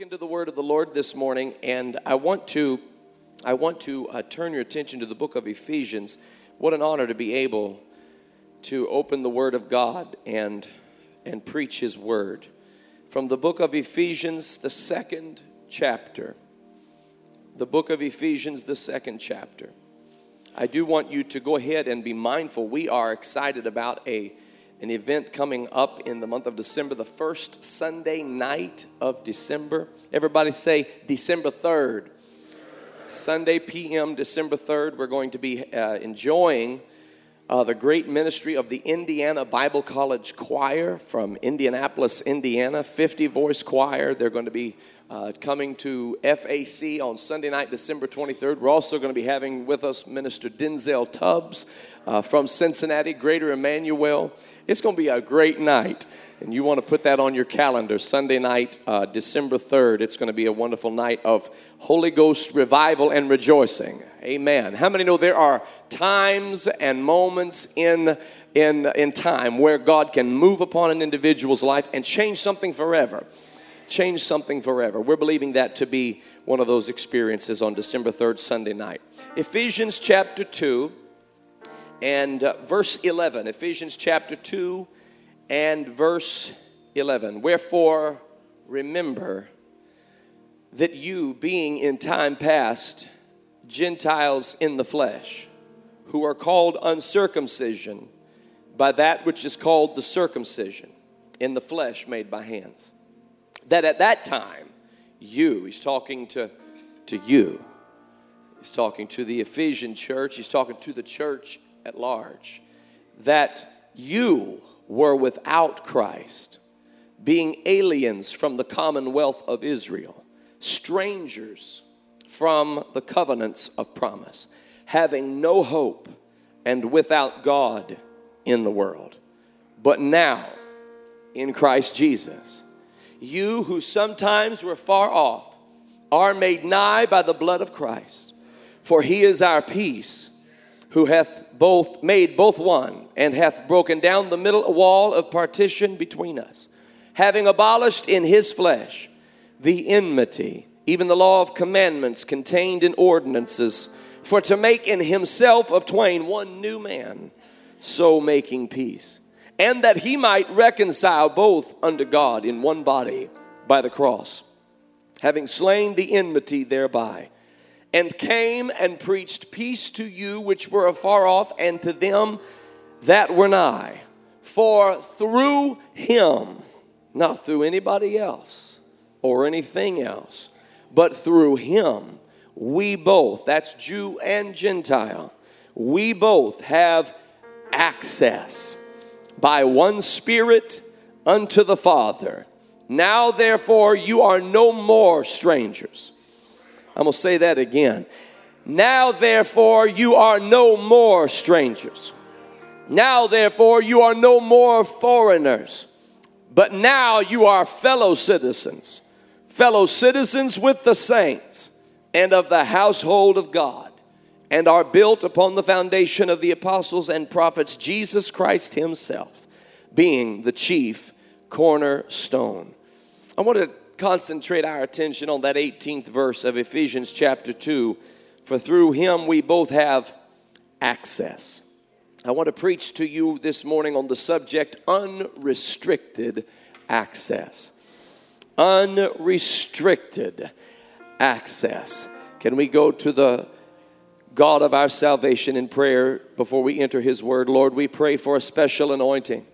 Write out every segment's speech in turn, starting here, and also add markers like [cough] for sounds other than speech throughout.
look into the word of the Lord this morning, and I want to, I want to uh, turn your attention to the book of Ephesians. What an honor to be able to open the word of God and, and preach his word. From the book of Ephesians, the second chapter. The book of Ephesians, the second chapter. I do want you to go ahead and be mindful. We are excited about a an event coming up in the month of December, the first Sunday night of December. Everybody say December 3rd. Sunday PM, December 3rd, we're going to be uh, enjoying uh, the great ministry of the Indiana Bible College Choir from Indianapolis, Indiana, 50 voice choir. They're going to be uh, coming to FAC on Sunday night, December 23rd. We're also going to be having with us Minister Denzel Tubbs uh, from Cincinnati, Greater Emmanuel. It's going to be a great night, and you want to put that on your calendar. Sunday night, uh, December 3rd. It's going to be a wonderful night of Holy Ghost revival and rejoicing. Amen. How many know there are times and moments in, in, in time where God can move upon an individual's life and change something forever? change something forever. We're believing that to be one of those experiences on December 3rd, Sunday night. Ephesians chapter 2 and uh, verse 11. Ephesians chapter 2 and verse 11. Wherefore, remember that you, being in time past Gentiles in the flesh, who are called uncircumcision by that which is called the circumcision in the flesh made by hands that at that time, you, he's talking to, to you, he's talking to the Ephesian church, he's talking to the church at large, that you were without Christ, being aliens from the commonwealth of Israel, strangers from the covenants of promise, having no hope and without God in the world. But now, in Christ Jesus, you who sometimes were far off are made nigh by the blood of Christ. For he is our peace, who hath both made both one, and hath broken down the middle wall of partition between us, having abolished in his flesh the enmity, even the law of commandments contained in ordinances, for to make in himself of twain one new man, so making peace and that he might reconcile both unto God in one body by the cross, having slain the enmity thereby, and came and preached peace to you which were afar off, and to them that were nigh. For through him, not through anybody else or anything else, but through him, we both, that's Jew and Gentile, we both have access by one Spirit unto the Father. Now, therefore, you are no more strangers. I'm going to say that again. Now, therefore, you are no more strangers. Now, therefore, you are no more foreigners, but now you are fellow citizens, fellow citizens with the saints and of the household of God, and are built upon the foundation of the apostles and prophets, Jesus Christ Himself being the chief cornerstone. I want to concentrate our attention on that 18th verse of Ephesians chapter 2. For through him we both have access. I want to preach to you this morning on the subject unrestricted access. Unrestricted access. Can we go to the God of our salvation in prayer before we enter his word? Lord, we pray for a special anointing.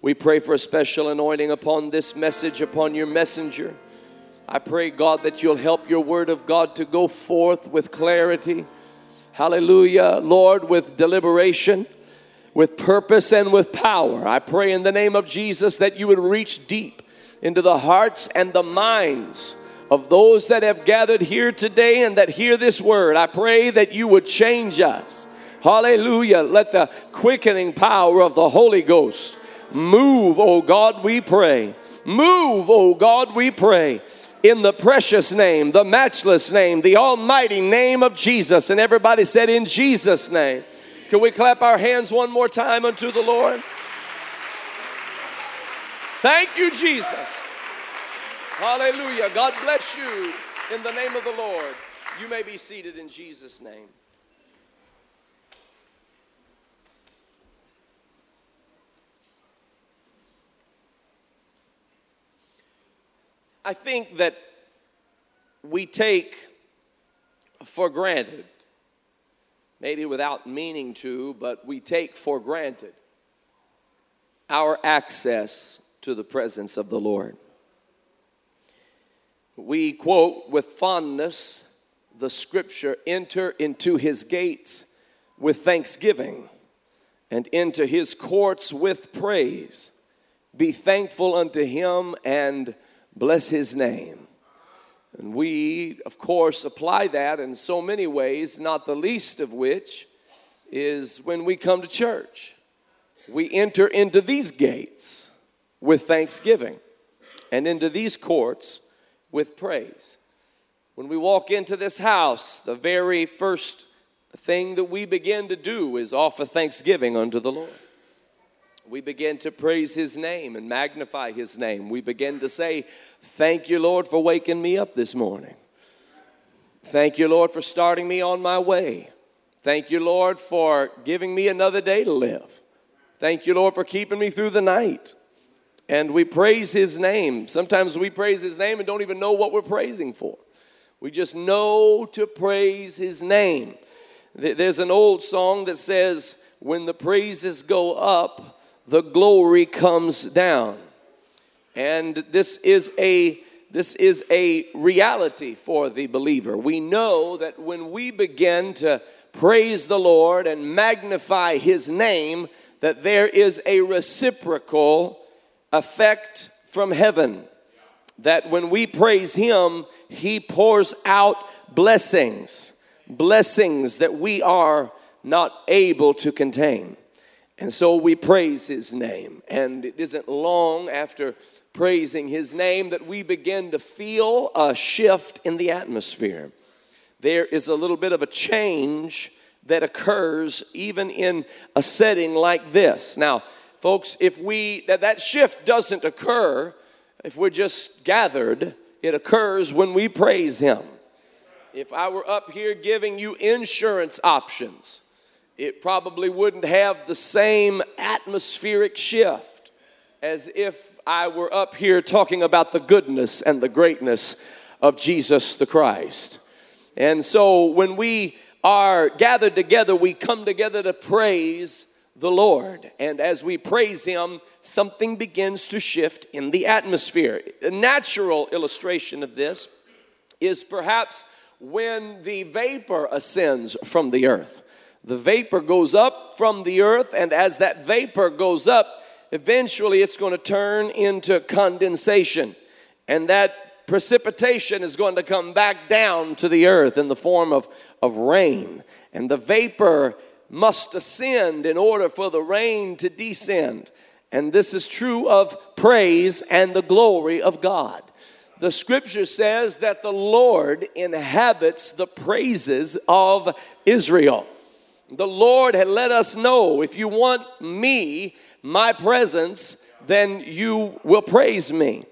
We pray for a special anointing upon this message, upon your messenger. I pray, God, that you'll help your word of God to go forth with clarity. Hallelujah. Lord, with deliberation, with purpose, and with power. I pray in the name of Jesus that you would reach deep into the hearts and the minds of those that have gathered here today and that hear this word. I pray that you would change us. Hallelujah. Let the quickening power of the Holy Ghost Move, oh God, we pray. Move, oh God, we pray. In the precious name, the matchless name, the almighty name of Jesus. And everybody said, In Jesus' name. Can we clap our hands one more time unto the Lord? Thank you, Jesus. Hallelujah. God bless you in the name of the Lord. You may be seated in Jesus' name. I think that we take for granted, maybe without meaning to, but we take for granted our access to the presence of the Lord. We quote with fondness the scripture enter into his gates with thanksgiving and into his courts with praise. Be thankful unto him and bless his name. And we, of course, apply that in so many ways, not the least of which is when we come to church. We enter into these gates with thanksgiving and into these courts with praise. When we walk into this house, the very first thing that we begin to do is offer thanksgiving unto the Lord. We begin to praise His name and magnify His name. We begin to say, Thank you, Lord, for waking me up this morning. Thank you, Lord, for starting me on my way. Thank you, Lord, for giving me another day to live. Thank you, Lord, for keeping me through the night. And we praise His name. Sometimes we praise His name and don't even know what we're praising for. We just know to praise His name. There's an old song that says, When the praises go up, the glory comes down. And this is a this is a reality for the believer. We know that when we begin to praise the Lord and magnify his name that there is a reciprocal effect from heaven. That when we praise him, he pours out blessings, blessings that we are not able to contain. And so we praise his name. And it isn't long after praising his name that we begin to feel a shift in the atmosphere. There is a little bit of a change that occurs even in a setting like this. Now, folks, if we that that shift doesn't occur if we're just gathered, it occurs when we praise him. If I were up here giving you insurance options, it probably wouldn't have the same atmospheric shift as if I were up here talking about the goodness and the greatness of Jesus the Christ. And so when we are gathered together, we come together to praise the Lord. And as we praise Him, something begins to shift in the atmosphere. A natural illustration of this is perhaps when the vapor ascends from the earth the vapor goes up from the earth, and as that vapor goes up, eventually it's going to turn into condensation. And that precipitation is going to come back down to the earth in the form of, of rain. And the vapor must ascend in order for the rain to descend. And this is true of praise and the glory of God. The scripture says that the Lord inhabits the praises of Israel the Lord had let us know if you want me, my presence, then you will praise me.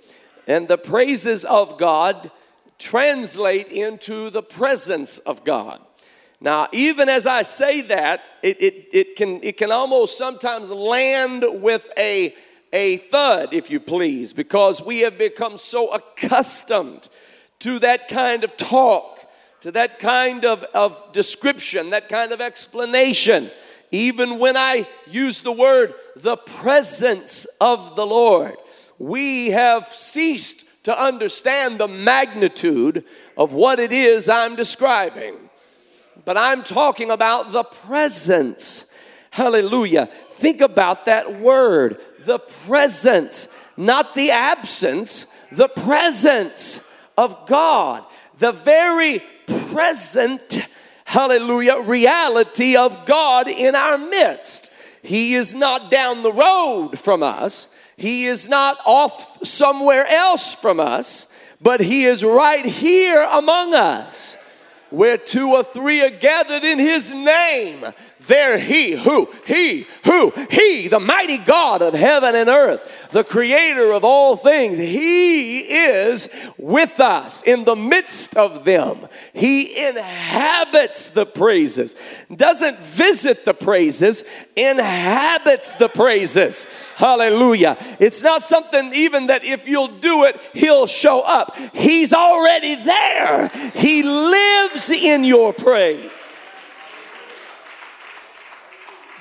And the praises of God translate into the presence of God. Now, even as I say that, it, it, it, can, it can almost sometimes land with a, a thud, if you please, because we have become so accustomed to that kind of talk to that kind of, of description, that kind of explanation. Even when I use the word the presence of the Lord, we have ceased to understand the magnitude of what it is I'm describing. But I'm talking about the presence. Hallelujah. Think about that word, the presence, not the absence, the presence of God. The very present, hallelujah, reality of God in our midst. He is not down the road from us, He is not off somewhere else from us, but He is right here among us. Where two or three are gathered in His name, There he, who, he, who, he, the mighty God of heaven and earth, the creator of all things, he is with us in the midst of them. He inhabits the praises, doesn't visit the praises, inhabits the praises. Hallelujah. It's not something even that if you'll do it, he'll show up. He's already there. He lives in your praise.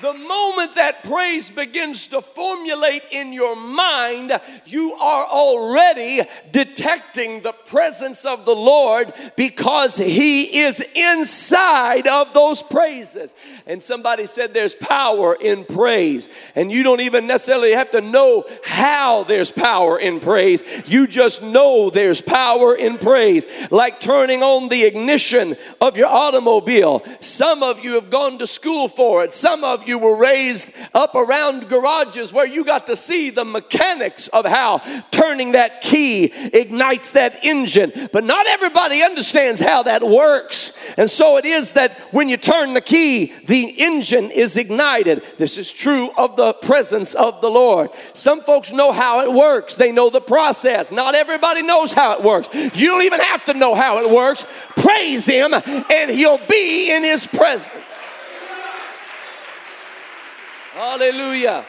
The moment that praise begins to formulate in your mind, you are already detecting the presence of the Lord because He is inside of those praises. And somebody said there's power in praise, and you don't even necessarily have to know how there's power in praise. You just know there's power in praise, like turning on the ignition of your automobile. Some of you have gone to school for it, some of you were raised up around garages where you got to see the mechanics of how turning that key ignites that engine. But not everybody understands how that works. And so it is that when you turn the key, the engine is ignited. This is true of the presence of the Lord. Some folks know how it works, they know the process. Not everybody knows how it works. You don't even have to know how it works. Praise Him, and He'll be in His presence. Hallelujah.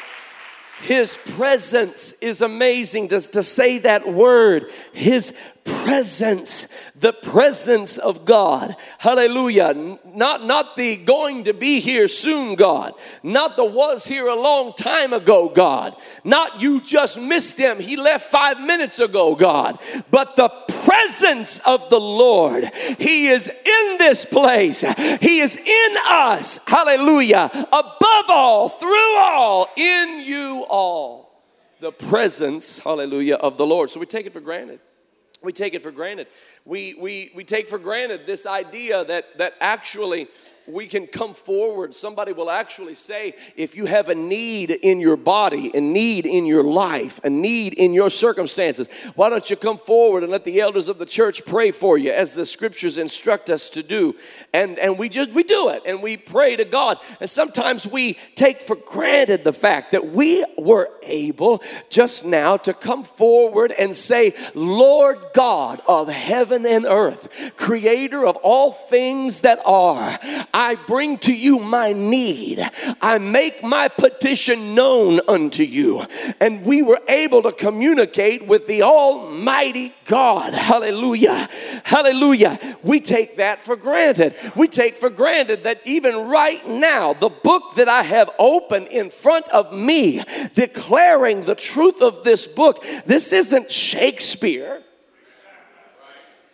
His presence is amazing. Just to say that word, His presence, the presence of God. Hallelujah. Not, not the going to be here soon God, not the was here a long time ago God, not you just missed him, he left five minutes ago God, but the presence of the Lord. He is in this place, he is in us. Hallelujah. Above all, through all, in you all. The presence, hallelujah, of the Lord. So we take it for granted. We take it for granted. We, we, we take for granted this idea that, that actually we can come forward. Somebody will actually say, if you have a need in your body, a need in your life, a need in your circumstances, why don't you come forward and let the elders of the church pray for you as the scriptures instruct us to do? And, and we just, we do it and we pray to God. And sometimes we take for granted the fact that we were able just now to come forward and say, Lord God of heaven and earth, creator of all things that are, I bring to you my need. I make my petition known unto you. And we were able to communicate with the Almighty God. Hallelujah. Hallelujah. We take that for granted. We take for granted that even right now, the book that I have open in front of me, declaring the truth of this book, this isn't Shakespeare.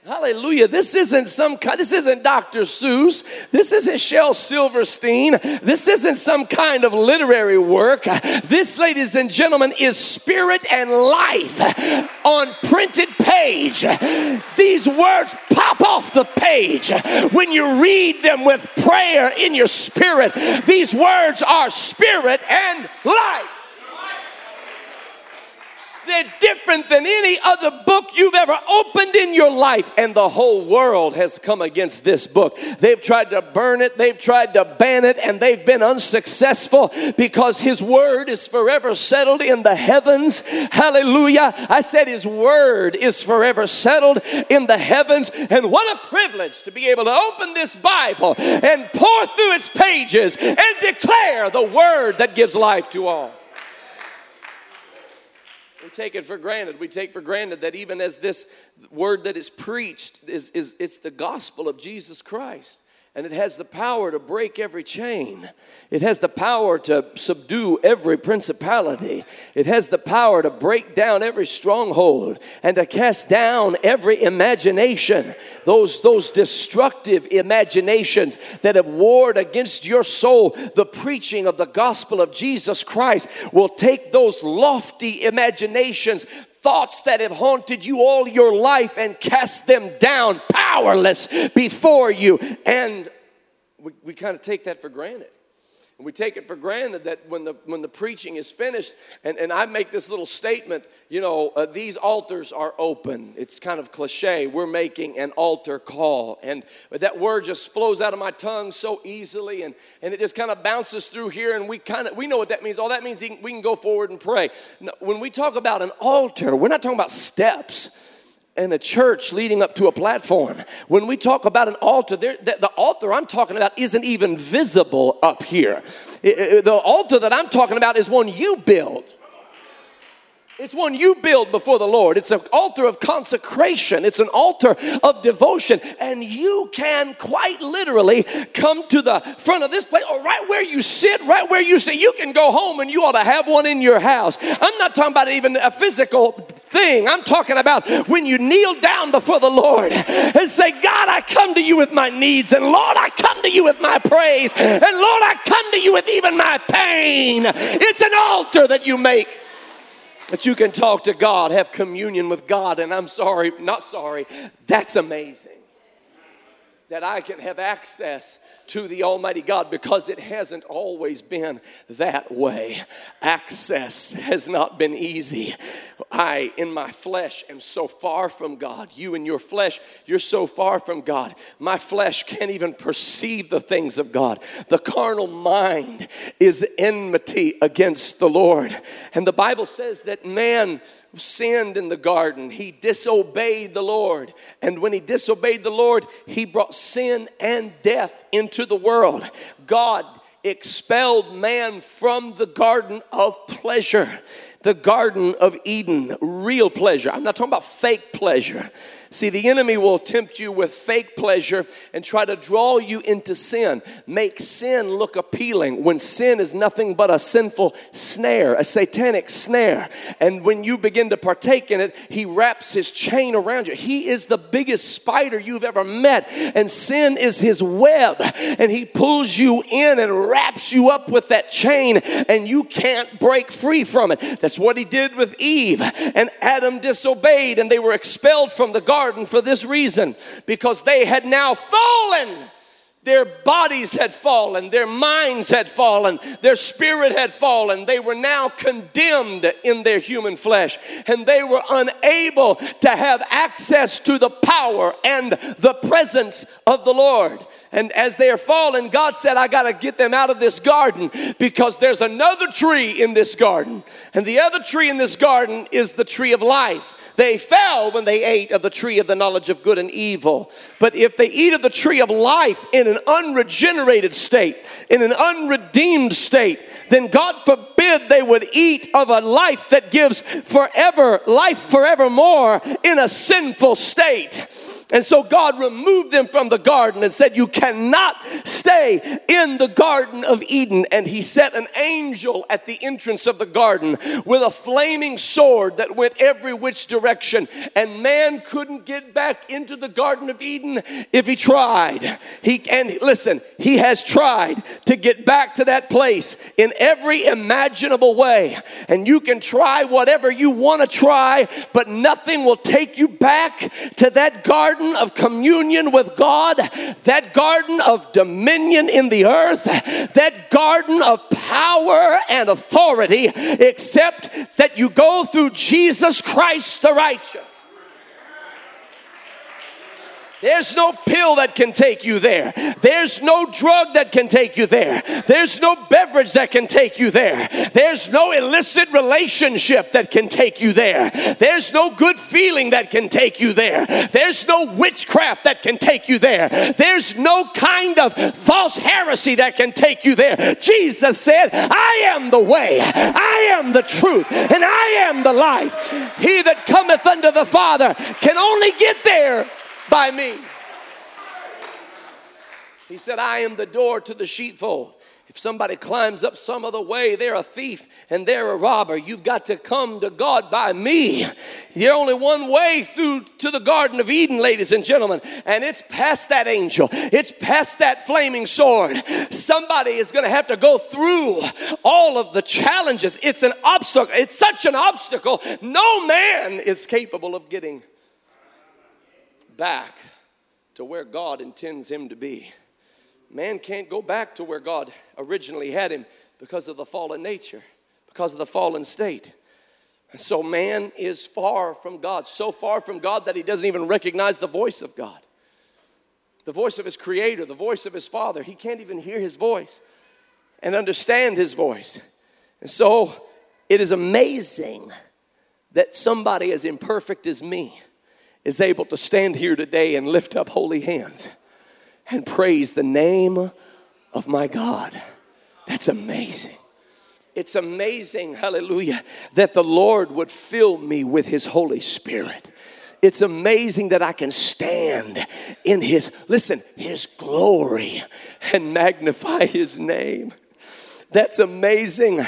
Hallelujah. This isn't some kind, this isn't Dr. Seuss. This isn't Shel Silverstein. This isn't some kind of literary work. This, ladies and gentlemen, is spirit and life on printed page. These words pop off the page when you read them with prayer in your spirit. These words are spirit and life. They're different than any other book you've ever opened in your life. And the whole world has come against this book. They've tried to burn it, they've tried to ban it, and they've been unsuccessful because His word is forever settled in the heavens. Hallelujah. I said His word is forever settled in the heavens. And what a privilege to be able to open this Bible and pore through its pages and declare the word that gives life to all take it for granted. We take for granted that even as this word that is preached is, is it's the gospel of Jesus Christ and it has the power to break every chain. It has the power to subdue every principality. It has the power to break down every stronghold and to cast down every imagination. Those, those destructive imaginations that have warred against your soul. The preaching of the gospel of Jesus Christ will take those lofty imaginations, thoughts that have haunted you all your life and cast them down powerless before you. And we, we kind of take that for granted. And we take it for granted that when the, when the preaching is finished, and, and I make this little statement, you know, uh, these altars are open. It's kind of cliche. We're making an altar call. And that word just flows out of my tongue so easily, and, and it just kind of bounces through here, and we kind of, we know what that means. All that means we can go forward and pray. Now, when we talk about an altar, we're not talking about steps and a church leading up to a platform. When we talk about an altar, there, the, the, altar I'm talking about isn't even visible up here. It, it, the altar that I'm talking about is one you build. It's one you build before the Lord. It's an altar of consecration. It's an altar of devotion. And you can quite literally come to the front of this place or right where you sit, right where you sit. You can go home and you ought to have one in your house. I'm not talking about even a physical thing. I'm talking about when you kneel down before the Lord and say, God, I come to you with my needs. And Lord, I come to you with my praise. And Lord, I come to you with even my pain. It's an altar that you make that you can talk to God, have communion with God. And I'm sorry, not sorry, that's amazing that I can have access to the Almighty God because it hasn't always been that way. Access has not been easy. I, in my flesh, am so far from God. You, in your flesh, you're so far from God. My flesh can't even perceive the things of God. The carnal mind is enmity against the Lord. And the Bible says that man sinned in the garden. He disobeyed the Lord. And when he disobeyed the Lord, he brought sin and death into the world. God expelled man from the garden of pleasure, the garden of Eden, real pleasure. I'm not talking about fake pleasure. See, the enemy will tempt you with fake pleasure and try to draw you into sin, make sin look appealing when sin is nothing but a sinful snare, a satanic snare. And when you begin to partake in it, he wraps his chain around you. He is the biggest spider you've ever met, and sin is his web, and he pulls you in and wraps you up with that chain, and you can't break free from it. That's what he did with Eve, and Adam disobeyed, and they were expelled from the garden garden for this reason because they had now fallen. Their bodies had fallen, their minds had fallen, their spirit had fallen. They were now condemned in their human flesh, and they were unable to have access to the power and the presence of the Lord. And as they are fallen, God said, I got to get them out of this garden because there's another tree in this garden. And the other tree in this garden is the tree of life. They fell when they ate of the tree of the knowledge of good and evil. But if they eat of the tree of life in an unregenerated state, in an unredeemed state, then God forbid they would eat of a life that gives forever, life forevermore in a sinful state. And so God removed them from the garden and said, You cannot stay in the Garden of Eden. And He set an angel at the entrance of the garden with a flaming sword that went every which direction. And man couldn't get back into the Garden of Eden if he tried. He and listen, he has tried to get back to that place in every imaginable way. And you can try whatever you want to try, but nothing will take you back to that garden garden of communion with God, that garden of dominion in the earth, that garden of power and authority, except that you go through Jesus Christ the righteous. There's no pill that can take you there. There's no drug that can take you there. There's no beverage that can take you there. There's no illicit relationship that can take you there. There's no good feeling that can take you there. There's no witchcraft that can take you there. There's no kind of false heresy that can take you there. Jesus said, I am the way, I am the truth, and I am the life. He that cometh unto the Father can only get there by me. He said, I am the door to the sheepfold. If somebody climbs up some other way, they're a thief and they're a robber. You've got to come to God by me. You're only one way through to the Garden of Eden, ladies and gentlemen, and it's past that angel, it's past that flaming sword. Somebody is going to have to go through all of the challenges. It's an obstacle, it's such an obstacle, no man is capable of getting back to where God intends him to be. Man can't go back to where God originally had him because of the fallen nature, because of the fallen state. And so man is far from God, so far from God that he doesn't even recognize the voice of God, the voice of his creator, the voice of his father. He can't even hear his voice and understand his voice. And so it is amazing that somebody as imperfect as me is able to stand here today and lift up holy hands and praise the name of my God. That's amazing. It's amazing, hallelujah, that the Lord would fill me with His Holy Spirit. It's amazing that I can stand in His, listen, His glory and magnify His name. That's amazing.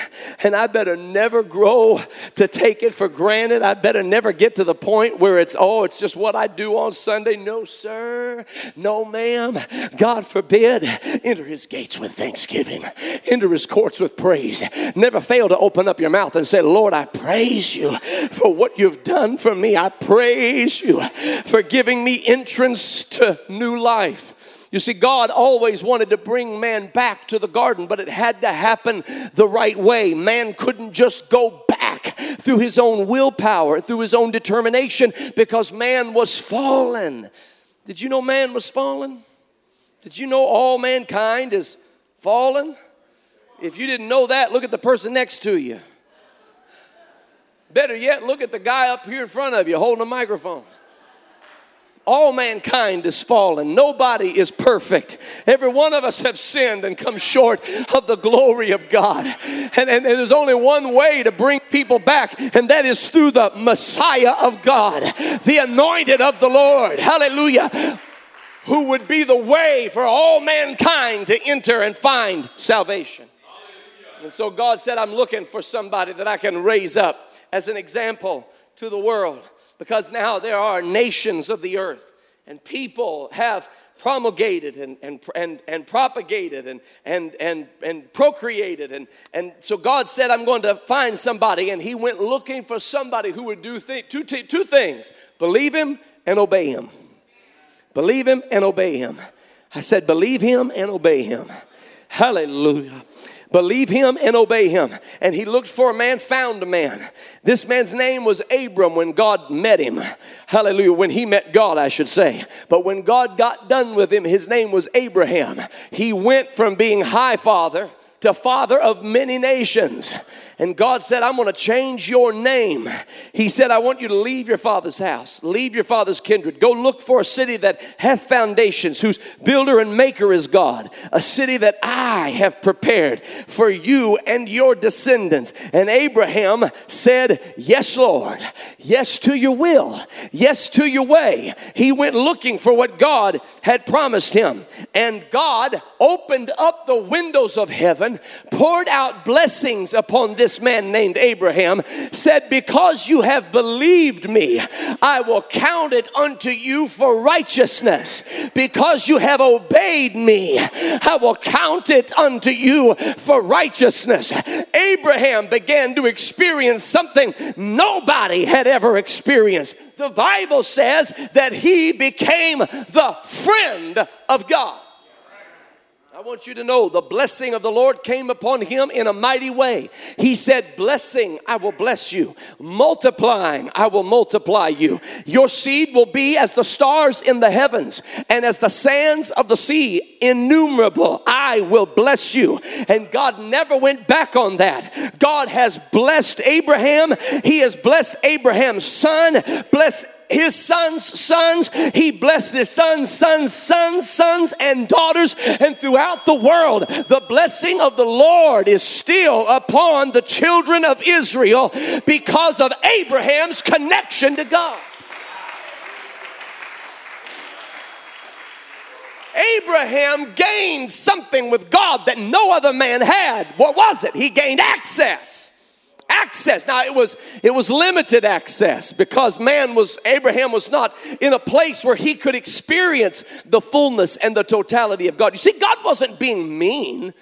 And I better never grow to take it for granted. I better never get to the point where it's, oh, it's just what I do on Sunday. No, sir. No, ma'am. God forbid. Enter his gates with thanksgiving, enter his courts with praise. Never fail to open up your mouth and say, Lord, I praise you for what you've done for me. I praise you for giving me entrance to new life. You see, God always wanted to bring man back to the garden, but it had to happen the right way. Man couldn't just go back through his own willpower, through his own determination, because man was fallen. Did you know man was fallen? Did you know all mankind is fallen? If you didn't know that, look at the person next to you. Better yet, look at the guy up here in front of you holding a microphone all mankind is fallen. Nobody is perfect. Every one of us have sinned and come short of the glory of God. And, and, there's only one way to bring people back, and that is through the Messiah of God, the anointed of the Lord. Hallelujah. Who would be the way for all mankind to enter and find salvation. And so God said, I'm looking for somebody that I can raise up as an example to the world because now there are nations of the earth and people have promulgated and, and, and, and propagated and, and, and, and procreated. And, and so God said, I'm going to find somebody. And he went looking for somebody who would do th- two, two things believe him and obey him. Believe him and obey him. I said, believe him and obey him. Hallelujah. Believe him and obey him. And he looked for a man, found a man. This man's name was Abram when God met him. Hallelujah. When he met God, I should say. But when God got done with him, his name was Abraham. He went from being high father to father of many nations. And God said, I'm going to change your name. He said, I want you to leave your father's house, leave your father's kindred, go look for a city that hath foundations, whose builder and maker is God, a city that I have prepared for you and your descendants. And Abraham said, Yes, Lord, yes to your will, yes to your way. He went looking for what God had promised him. And God opened up the windows of heaven, poured out blessings upon this man named Abraham said, Because you have believed me, I will count it unto you for righteousness. Because you have obeyed me, I will count it unto you for righteousness. Abraham began to experience something nobody had ever experienced. The Bible says that he became the friend of God. I want you to know the blessing of the Lord came upon him in a mighty way. He said, Blessing, I will bless you. Multiplying, I will multiply you. Your seed will be as the stars in the heavens and as the sands of the sea, innumerable. I will bless you. And God never went back on that. God has blessed Abraham. He has blessed Abraham's son, blessed his sons' sons. He blessed his sons, sons, sons, sons, and daughters. And throughout the world, the blessing of the Lord is still upon the children of Israel because of Abraham's connection to God. Abraham gained something with God that no other man had. What was it? He gained access access. Now it was it was limited access because man was abraham was not in a place where he could experience the fullness and the totality of god. You see god wasn't being mean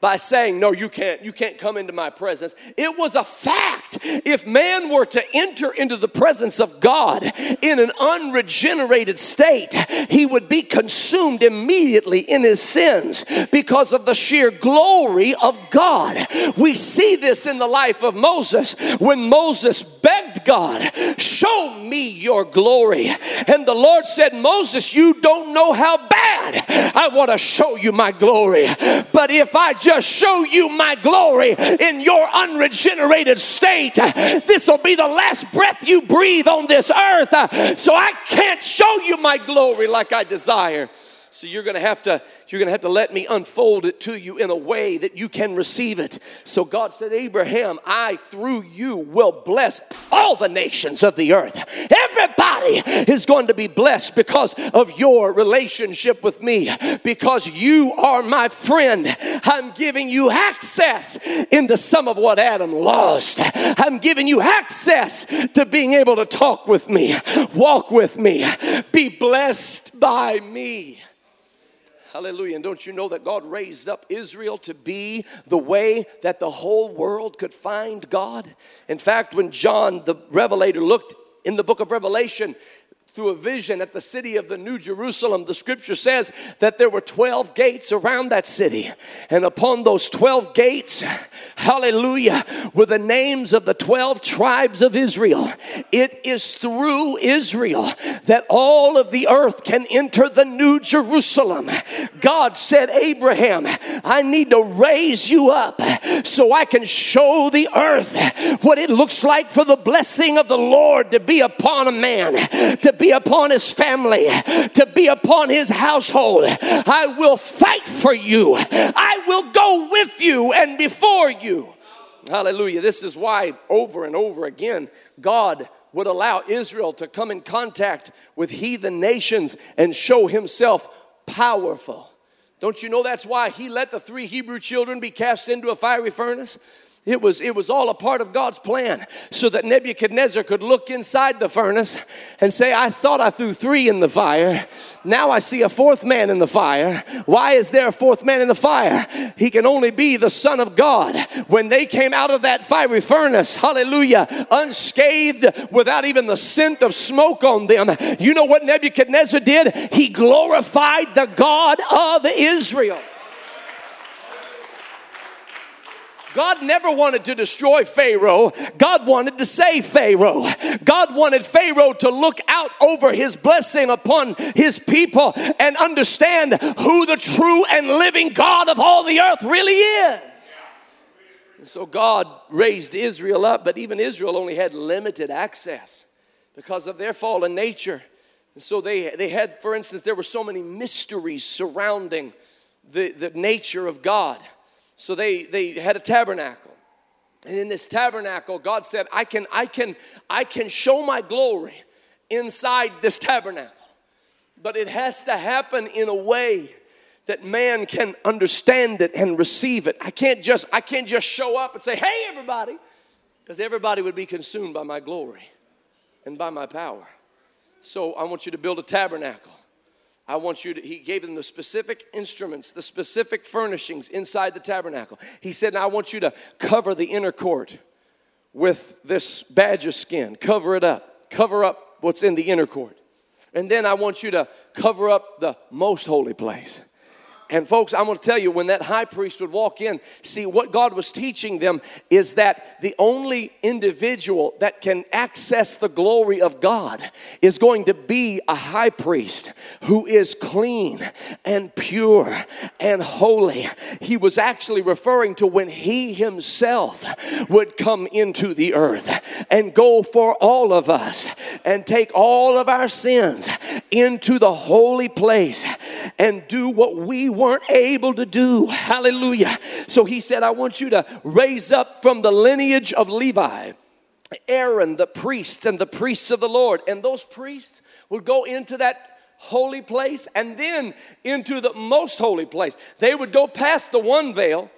by saying, No, you can't, you can't come into my presence. It was a fact. If man were to enter into the presence of God in an unregenerated state, he would be consumed immediately in his sins because of the sheer glory of God. We see this in the life of Moses when Moses begged God, Show me your glory. And the Lord said, Moses, you don't know how bad I want to show you my glory. But if I just show you my glory in your unregenerated state. This will be the last breath you breathe on this earth. So I can't show you my glory like I desire. So you're going to have to you're going to have to let me unfold it to you in a way that you can receive it. So God said, "Abraham, I through you will bless all the nations of the earth. Everybody is going to be blessed because of your relationship with me because you are my friend. I'm giving you access into some of what Adam lost. I'm giving you access to being able to talk with me, walk with me, be blessed by me." Hallelujah. And don't you know that God raised up Israel to be the way that the whole world could find God? In fact, when John the Revelator looked in the book of Revelation, through a vision at the city of the New Jerusalem. The scripture says that there were 12 gates around that city. And upon those 12 gates, hallelujah, were the names of the 12 tribes of Israel. It is through Israel that all of the earth can enter the New Jerusalem. God said, Abraham, I need to raise you up so I can show the earth what it looks like for the blessing of the Lord to be upon a man, to be be upon his family, to be upon his household. I will fight for you. I will go with you and before you. Hallelujah. This is why over and over again, God would allow Israel to come in contact with heathen nations and show himself powerful. Don't you know that's why he let the three Hebrew children be cast into a fiery furnace? It was, it was all a part of God's plan so that Nebuchadnezzar could look inside the furnace and say, I thought I threw three in the fire. Now I see a fourth man in the fire. Why is there a fourth man in the fire? He can only be the Son of God. When they came out of that fiery furnace, hallelujah, unscathed, without even the scent of smoke on them, you know what Nebuchadnezzar did? He glorified the God of Israel. God never wanted to destroy Pharaoh. God wanted to save Pharaoh. God wanted Pharaoh to look out over his blessing upon his people and understand who the true and living God of all the earth really is. So God raised Israel up, but even Israel only had limited access because of their fallen nature. And so they, they had, for instance, there were so many mysteries surrounding the, the nature of God. So they, they had a tabernacle. And in this tabernacle, God said, I can, I can, I can show my glory inside this tabernacle. But it has to happen in a way that man can understand it and receive it. I can't just, I can't just show up and say, hey everybody, because everybody would be consumed by my glory and by my power. So I want you to build a tabernacle. I want you to, he gave them the specific instruments, the specific furnishings inside the tabernacle. He said, I want you to cover the inner court with this badger skin. Cover it up. Cover up what's in the inner court. And then I want you to cover up the most holy place. And folks, I'm going to tell you, when that high priest would walk in, see what God was teaching them is that the only individual that can access the glory of God is going to be a high priest who is clean and pure and holy. He was actually referring to when he himself would come into the earth and go for all of us and take all of our sins into the holy place and do what we weren't able to do. Hallelujah. So he said, I want you to raise up from the lineage of Levi. Aaron, the priests, and the priests of the Lord. And those priests would go into that holy place and then into the most holy place. They would go past the one veil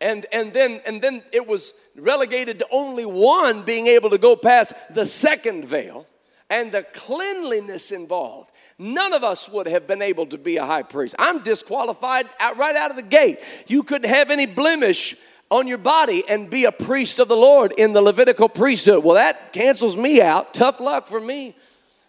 and and then and then it was relegated to only one being able to go past the second veil and the cleanliness involved, none of us would have been able to be a high priest. I'm disqualified out, right out of the gate. You couldn't have any blemish on your body and be a priest of the Lord in the Levitical priesthood. Well, that cancels me out. Tough luck for me.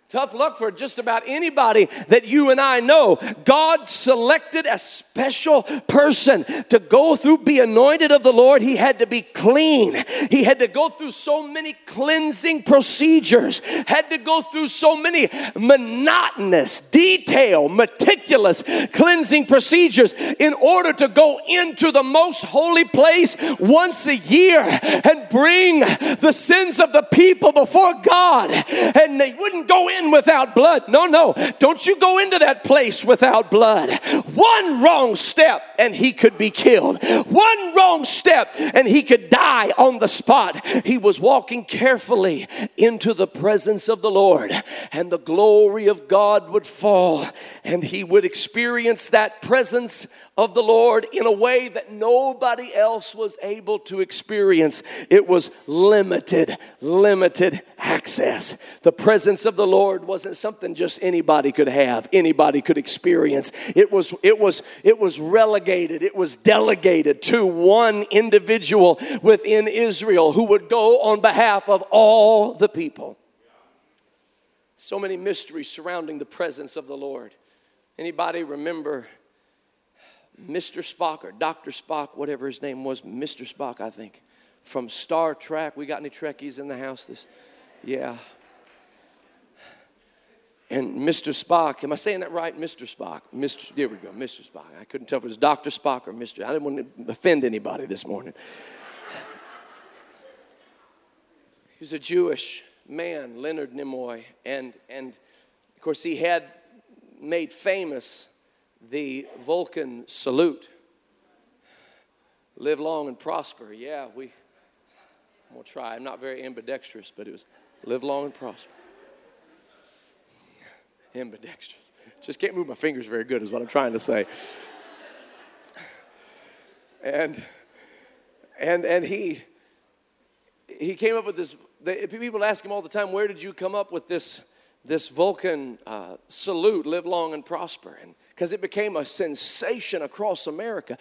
Tough luck for just about anybody that you and I know. God selected a special person to go through, be anointed of the Lord. He had to be clean. He had to go through so many cleansing procedures, had to go through so many monotonous, detailed, meticulous cleansing procedures in order to go into the most holy place once a year and bring the sins of the people before God. And they wouldn't go in in without blood. No, no. Don't you go into that place without blood. One wrong step and he could be killed. One wrong step and he could die on the spot. He was walking carefully into the presence of the Lord, and the glory of God would fall, and he would experience that presence of the Lord in a way that nobody else was able to experience. It was limited, limited access. The presence of the Lord wasn't something just anybody could have, anybody could experience. It was it was it was relegated, it was delegated to one individual within Israel who would go on behalf of all the people. So many mysteries surrounding the presence of the Lord. Anybody remember Mr. Spock or Dr. Spock, whatever his name was, Mr. Spock, I think, from Star Trek. We got any Trekkies in the house? This, yeah. And Mr. Spock, am I saying that right? Mr. Spock. Mr. Here we go, Mr. Spock. I couldn't tell if it was Dr. Spock or Mr. I didn't want to offend anybody this morning. he was a Jewish man, Leonard Nimoy, and and of course he had made famous the Vulcan salute. Live long and prosper. Yeah, we, to try. I'm not very ambidextrous, but it was live long and prosper. Ambidextrous. Just can't move my fingers very good, is what I'm trying to say. And, and, and he, he came up with this. They, people ask him all the time, Where did you come up with this? This Vulcan uh, salute, live long and prosper. And because it became a sensation across America.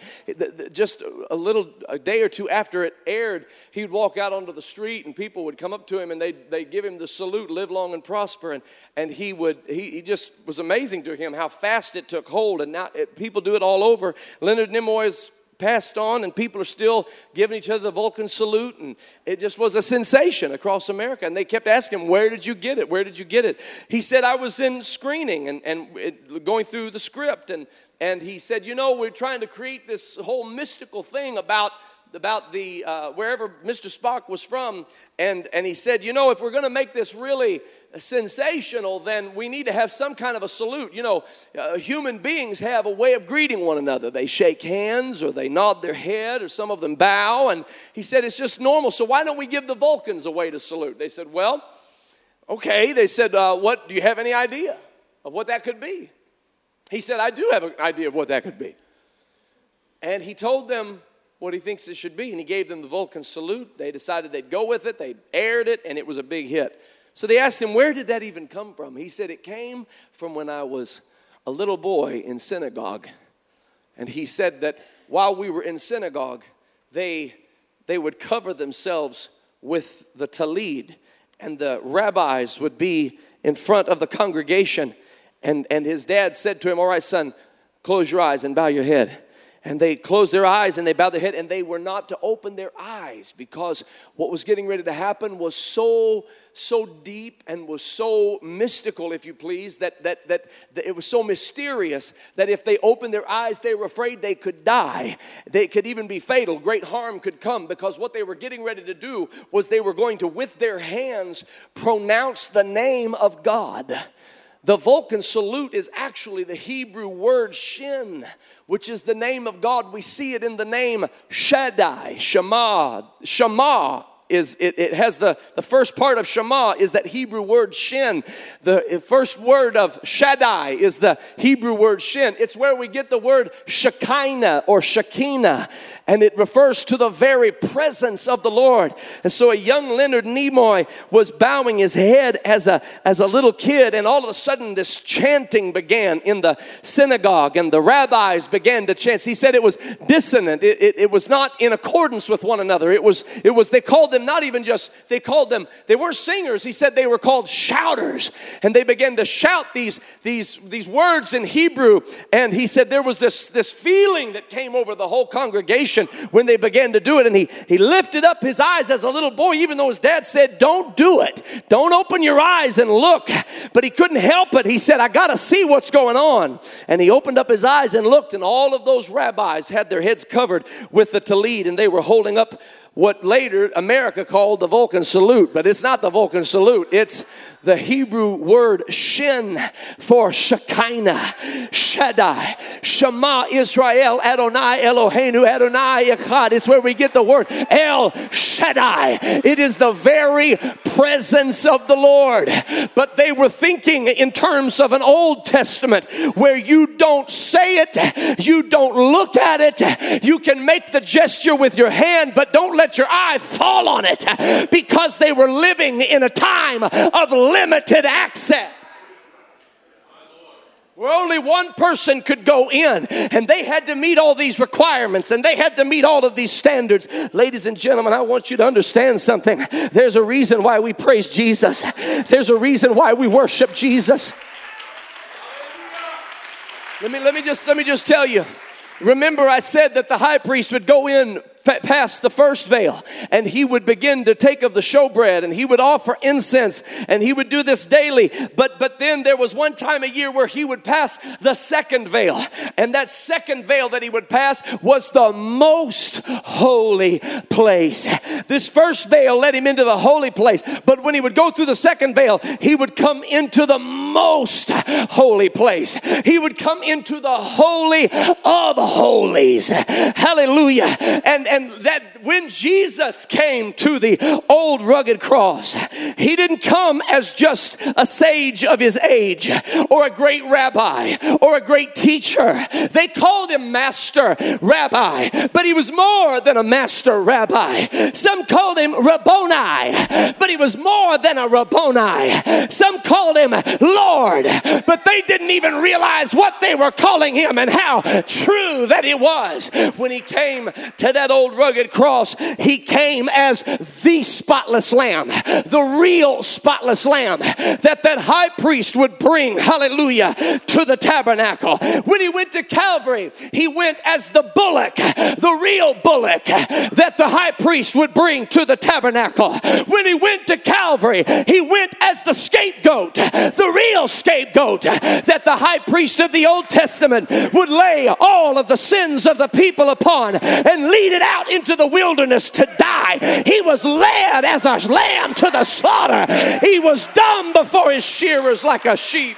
Just a little, a day or two after it aired, he'd walk out onto the street and people would come up to him and they'd, they'd give him the salute, live long and prosper. And, and he would, he, he just was amazing to him how fast it took hold. And now it, people do it all over. Leonard Nimoy's passed on and people are still giving each other the Vulcan salute and it just was a sensation across America. And they kept asking him where did you get it? Where did you get it? He said I was in screening and, and it, going through the script. And and he said you know we're trying to create this whole mystical thing about about the uh, wherever Mr. Spock was from, and and he said, you know, if we're going to make this really sensational, then we need to have some kind of a salute. You know, uh, human beings have a way of greeting one another. They shake hands, or they nod their head, or some of them bow. And he said it's just normal. So why don't we give the Vulcans a way to salute? They said, well, okay. They said, uh, what? Do you have any idea of what that could be? He said, I do have an idea of what that could be. And he told them what he thinks it should be. And he gave them the Vulcan salute. They decided they'd go with it. They aired it, and it was a big hit. So they asked him, Where did that even come from? He said, It came from when I was a little boy in synagogue. And he said that while we were in synagogue, they, they would cover themselves with the tallit, and the rabbis would be in front of the congregation. And, and his dad said to him, All right, son, close your eyes and bow your head and they closed their eyes and they bowed their head and they were not to open their eyes because what was getting ready to happen was so so deep and was so mystical if you please that that that, that it was so mysterious that if they opened their eyes they were afraid they could die. They could even be fatal. Great harm could come because what they were getting ready to do was they were going to with their hands pronounce the name of God the Vulcan salute is actually the Hebrew word shin, which is the name of God. We see it in the name Shaddai, Shema, Shema is it, it has the, the first part of Shema is that Hebrew word shin. The eh, first word of Shaddai is the Hebrew word shin. It's where we get the word Shekinah or Shekinah, and it refers to the very presence of the Lord. And so a young Leonard Nimoy was bowing his head as a, as a little kid, and all of a sudden this chanting began in the synagogue, and the rabbis began to chant. He said it was dissonant, it, it, it was not in accordance with one another. It was, it was, they called them not even just, they called them, they were singers. He said they were called shouters. And they began to shout these, these, these words in Hebrew. And he said there was this, this feeling that came over the whole congregation when they began to do it. And he, he lifted up his eyes as a little boy, even though his dad said, Don't do it. Don't open your eyes and look. But he couldn't help it. He said, I got to see what's going on. And he opened up his eyes and looked, and all of those rabbis had their heads covered with the tallit, and they were holding up what later America called the Vulcan salute, but it's not the Vulcan salute. It's the Hebrew word shin for Shekinah, Shaddai, Shema Israel, Adonai Eloheinu, Adonai Echad. It's where we get the word El Shaddai. It is the very presence of the Lord. But they were thinking in terms of an Old Testament where you don't say it, you don't look at it, you can make the gesture with your hand, but don't let your eye fall on it because they were living in a time of limited access where only one person could go in and they had to meet all these requirements and they had to meet all of these standards. Ladies and gentlemen, I want you to understand something. There's a reason why we praise Jesus, there's a reason why we worship Jesus. Let me, let me just let me just tell you. Remember, I said that the high priest would go in past the first veil and he would begin to take of the showbread and he would offer incense and he would do this daily. But but then there was one time a year where he would pass the second veil and that second veil that he would pass was the most holy place. This first veil led him into the holy place but when he would go through the second veil he would come into the most holy place. He would come into the holy of holies. Hallelujah. And and that when Jesus came to the old rugged cross, he didn't come as just a sage of his age or a great rabbi or a great teacher. They called him master rabbi, but he was more than a master rabbi. Some called him Rabboni, but he was more than a Rabboni. Some called him Lord, but they didn't even realize what they were calling him and how true that it was when he came to that old rugged cross cross, he came as the spotless lamb, the real spotless lamb that that high priest would bring, hallelujah, to the tabernacle. When he went to Calvary, he went as the bullock, the real bullock that the high priest would bring to the tabernacle. When he went to Calvary, he went as the scapegoat, the real scapegoat that the high priest of the Old Testament would lay all of the sins of the people upon and lead it out into the wilderness to die. He was led as a lamb to the slaughter. He was dumb before his shearers like a sheep.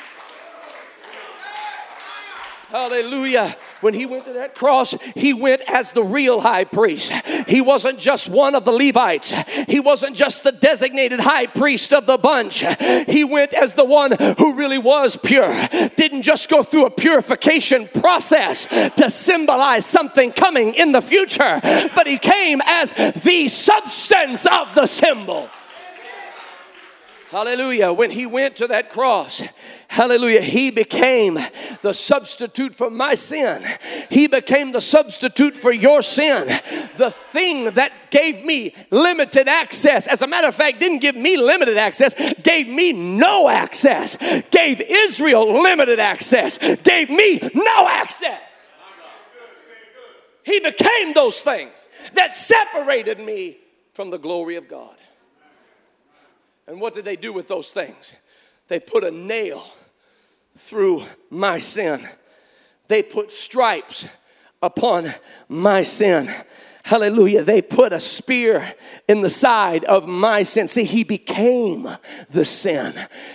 Hallelujah. When he went to that cross, he went as the real high priest. He wasn't just one of the Levites, he wasn't just the designated high priest of the bunch. He went as the one who really was pure. Didn't just go through a purification process to symbolize something coming in the future, but he came as the substance of the symbol. Hallelujah. When he went to that cross, hallelujah, he became the substitute for my sin. He became the substitute for your sin. The thing that gave me limited access, as a matter of fact, didn't give me limited access, gave me no access, gave Israel limited access, gave me no access. He became those things that separated me from the glory of God. And what did they do with those things? They put a nail through my sin, they put stripes upon my sin. Hallelujah. They put a spear in the side of my sin. See, he became the sin.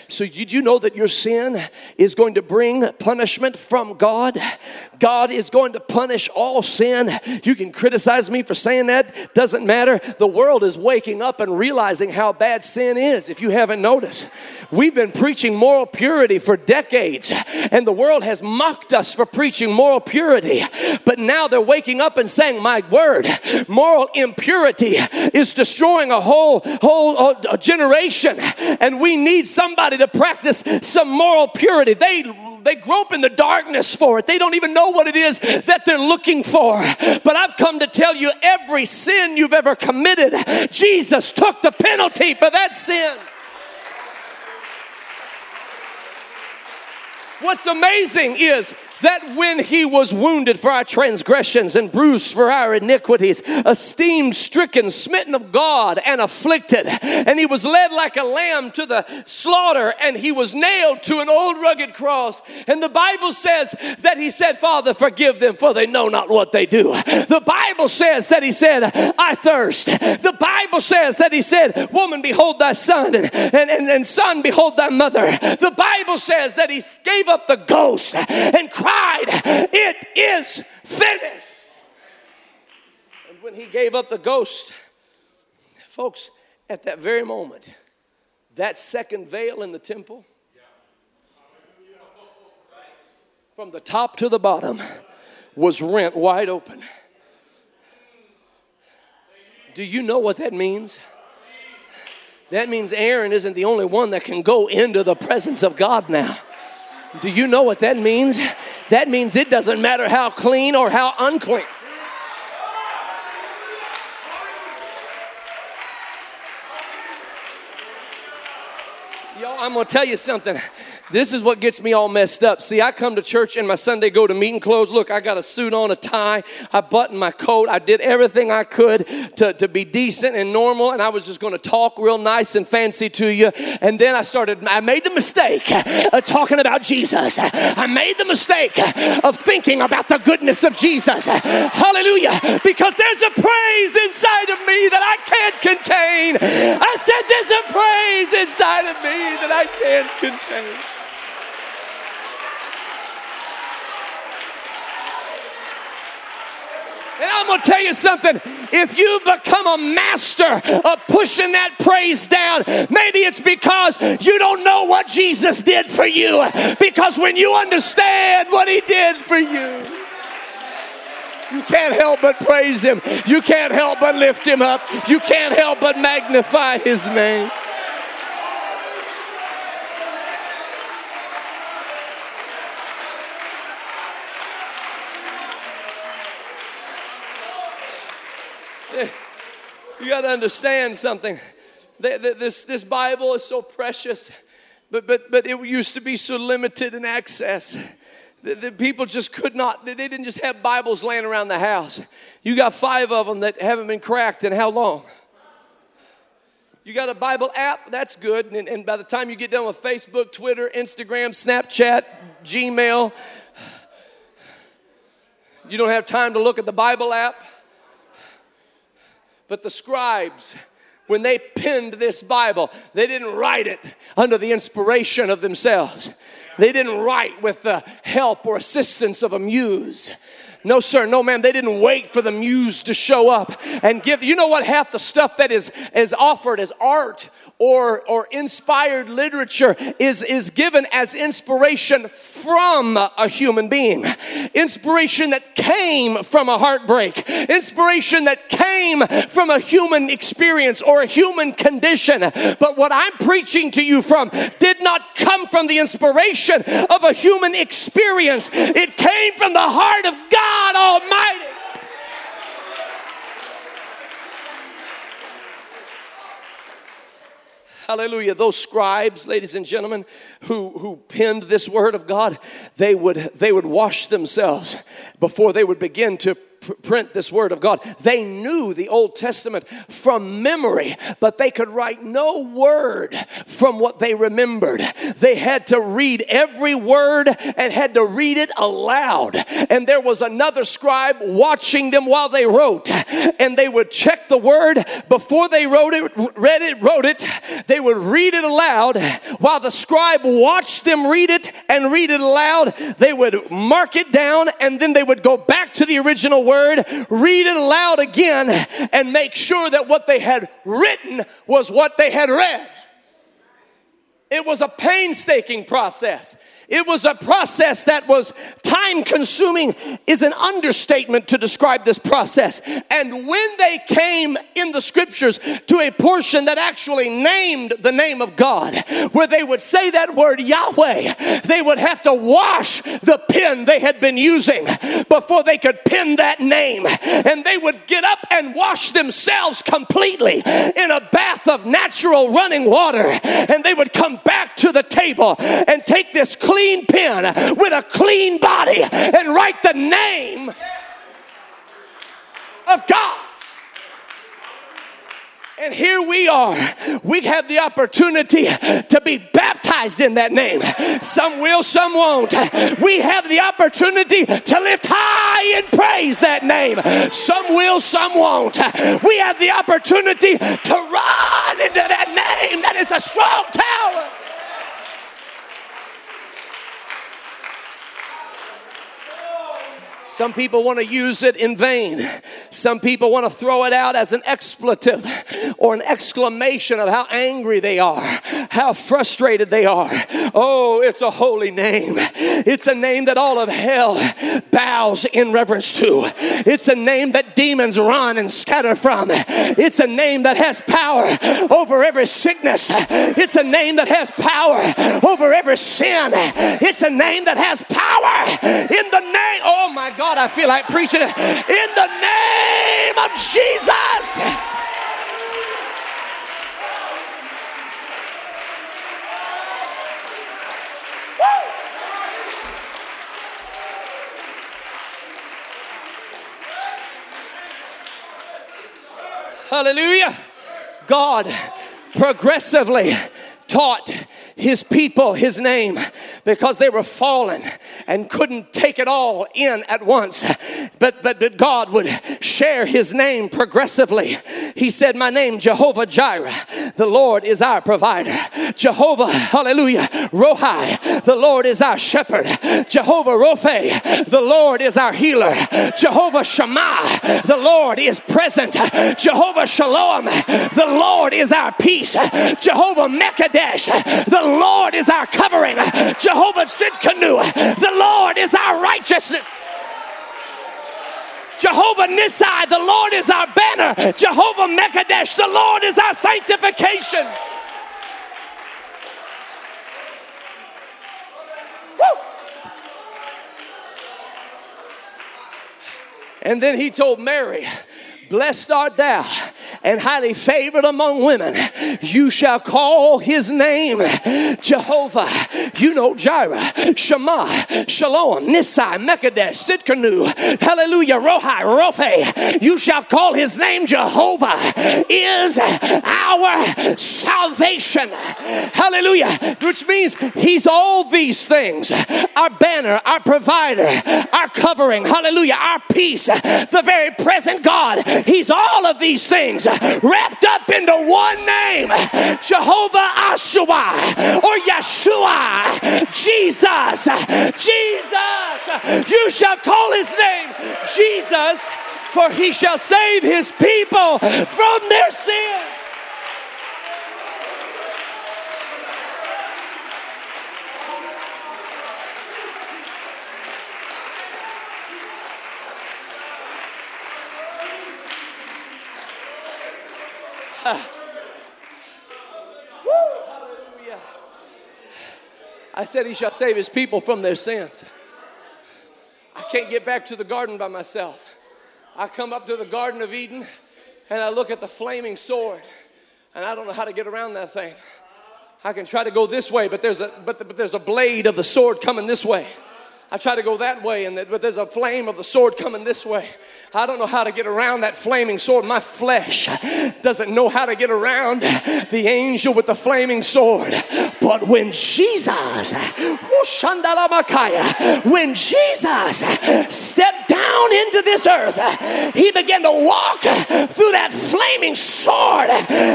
So, did you know that your sin is going to bring punishment from God? God is going to punish all sin. You can criticize me for saying that, doesn't matter. The world is waking up and realizing how bad sin is, if you haven't noticed. We've been preaching moral purity for decades, and the world has mocked us for preaching moral purity. But now they're waking up and saying, My word, moral impurity is destroying a whole whole uh, generation and we need somebody to practice some moral purity they they grope in the darkness for it. They don't even know what it is that they're looking for. But I've come to tell you every sin you've ever committed, Jesus took the penalty for that sin. What's amazing is that when he was wounded for our transgressions and bruised for our iniquities, esteemed, stricken, smitten of God, and afflicted, and he was led like a lamb to the slaughter, and he was nailed to an old rugged cross. And the Bible says that he said, Father, forgive them, for they know not what they do. The Bible says that he said, I thirst. The Bible says that he said, Woman, behold thy son, and, and, and, and son, behold thy mother. The Bible says that he gave up the ghost and cried, It is finished. And when he gave up the ghost, folks, at that very moment, that second veil in the temple, from the top to the bottom, was rent wide open. Do you know what that means? That means Aaron isn't the only one that can go into the presence of God now. Do you know what that means? That means it doesn't matter how clean or how unclean. Yo, I'm gonna tell you something. This is what gets me all messed up. See, I come to church in my Sunday go to meeting clothes. Look, I got a suit on, a tie, I buttoned my coat, I did everything I could to, to be decent and normal, and I was just gonna talk real nice and fancy to you. And then I started, I made the mistake of talking about Jesus. I made the mistake of thinking about the goodness of Jesus. Hallelujah. Because there's a praise inside of me that I can't contain. I said, there's a praise inside of me that I can't contain. And I'm going to tell you something. If you become a master of pushing that praise down, maybe it's because you don't know what Jesus did for you. Because when you understand what he did for you, you can't help but praise him. You can't help but lift him up. You can't help but magnify his name. You got to understand something. This, this Bible is so precious, but, but, but it used to be so limited in access. The, people just could not, they didn't just have Bibles laying around the house. You got five of them that haven't been cracked in how long? You got a Bible app, that's good. And, and by the time you get done with Facebook, Twitter, Instagram, Snapchat, Gmail, you don't have time to look at the Bible app. But the scribes, when they penned this Bible, they didn't write it under the inspiration of themselves. They didn't write with the help or assistance of a muse. No, sir, no, ma'am. They didn't wait for the muse to show up and give. You know what? Half the stuff that is, is offered as art or, or inspired literature is, is given as inspiration from a human being. Inspiration that came from a heartbreak. Inspiration that came from a human experience or a human condition. But what I'm preaching to you from did not come from the inspiration of a human experience, it came from the heart of God Almighty. Hallelujah. Those scribes, ladies and gentlemen, who, who penned this word of God, they would, they would wash themselves before they would begin to print this word of God. They knew the Old Testament from memory, but they could write no word from what they remembered. They had to read every word and had to read it aloud. And there was another scribe watching them while they wrote, and they would check the word before they wrote it, read it, wrote it. They would read it aloud while the scribe watched them read it and read it aloud. They would mark it down and then they would go back to the original word, read it aloud again, and make sure that what they had written was what they had read. It was a painstaking process. It was a process that was time consuming, is an understatement to describe this process. And when they came in the scriptures to a portion that actually named the name of God, where they would say that word Yahweh, they would have to wash the pen they had been using before they could pen that name. And they would get up and wash themselves completely in a bath of natural running water. And they would come back to the table and take this clean clean pen with a clean body and write the name of God. And here we are. We have the opportunity to be baptized in that name. Some will, some won't. We have the opportunity to lift high and praise that name. Some will, some won't. We have the opportunity to run into that name that is a strong tower. Some people want to use it in vain. Some people want to throw it out as an expletive or an exclamation of how angry they are, how frustrated they are. Oh, it's a holy name. It's a name that all of hell bows in reverence to. It's a name that demons run and scatter from. It's a name that has power over every sickness. It's a name that has power over every sin. It's a name that has power in the name. Oh my God, I feel like preaching. In the name of Jesus. Hallelujah. God progressively taught his people his name because they were fallen and couldn't take it all in at once. But, but, but God would share his name progressively. He said, My name, Jehovah Jireh, the Lord is our provider. Jehovah, hallelujah, Rohi, the Lord is our shepherd. Jehovah Rophe, the Lord is our healer. Jehovah Shammah, the Lord is present. Jehovah Shalom, the Lord is our peace. Jehovah Mekadesh, the Lord is our covering. Jehovah Tsidkenu, the Lord is our righteousness. Jehovah Nissi, the Lord is our banner. Jehovah Mekadesh, the Lord is our sanctification. And then he told Mary, Blessed art thou and highly favored among women. You shall call his name Jehovah. You know Jireh, Shema, Shalom, Nissi, Mekadesh, Tsidkenu, Hallelujah, Rohi, Rophe. You shall call his name Jehovah is our salvation. Hallelujah. Which means he's all these things our banner, our provider, our covering. Hallelujah. Our peace, the very present God. He's all of these things wrapped up into one name Jehovah Ashua or Yeshua. Jesus. Jesus. You shall call his name Jesus, for he shall save his people from their sin. I said he shall save his people from their sins. I can't get back to the garden by myself. I come up to the Garden of Eden and I look at the flaming sword and I don't know how to get around that thing. I can try to go this way, but there's a but, but there's a blade of the sword coming this way. I try to go that way, and that, but there's a flame of the sword coming this way. I don't know how to get around that flaming sword. My flesh doesn't know how to get around the angel with the flaming sword. But when Jesus, when Jesus stepped down into this earth, he began to walk through that flaming sword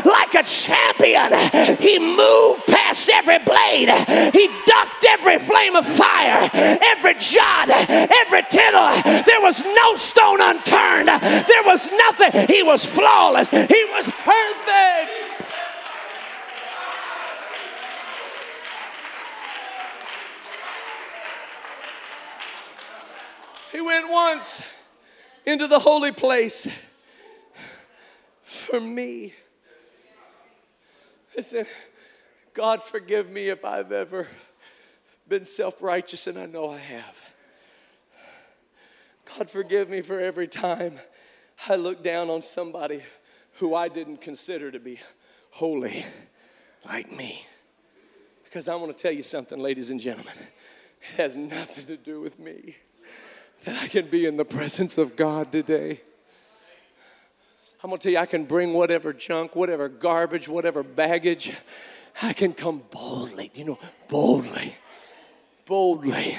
like a champion. He moved past every blade, he ducked every flame of fire, every jot, every tittle. There was no stone unturned, there was nothing. He was flawless, he was perfect. He went once into the holy place for me. Listen, God, forgive me if I've ever been self righteous, and I know I have. God, forgive me for every time I look down on somebody who I didn't consider to be holy like me. Because I want to tell you something, ladies and gentlemen, it has nothing to do with me that I can be in the presence of God today. I'm gonna tell you, I can bring whatever junk, whatever garbage, whatever baggage. I can come boldly, you know, boldly, boldly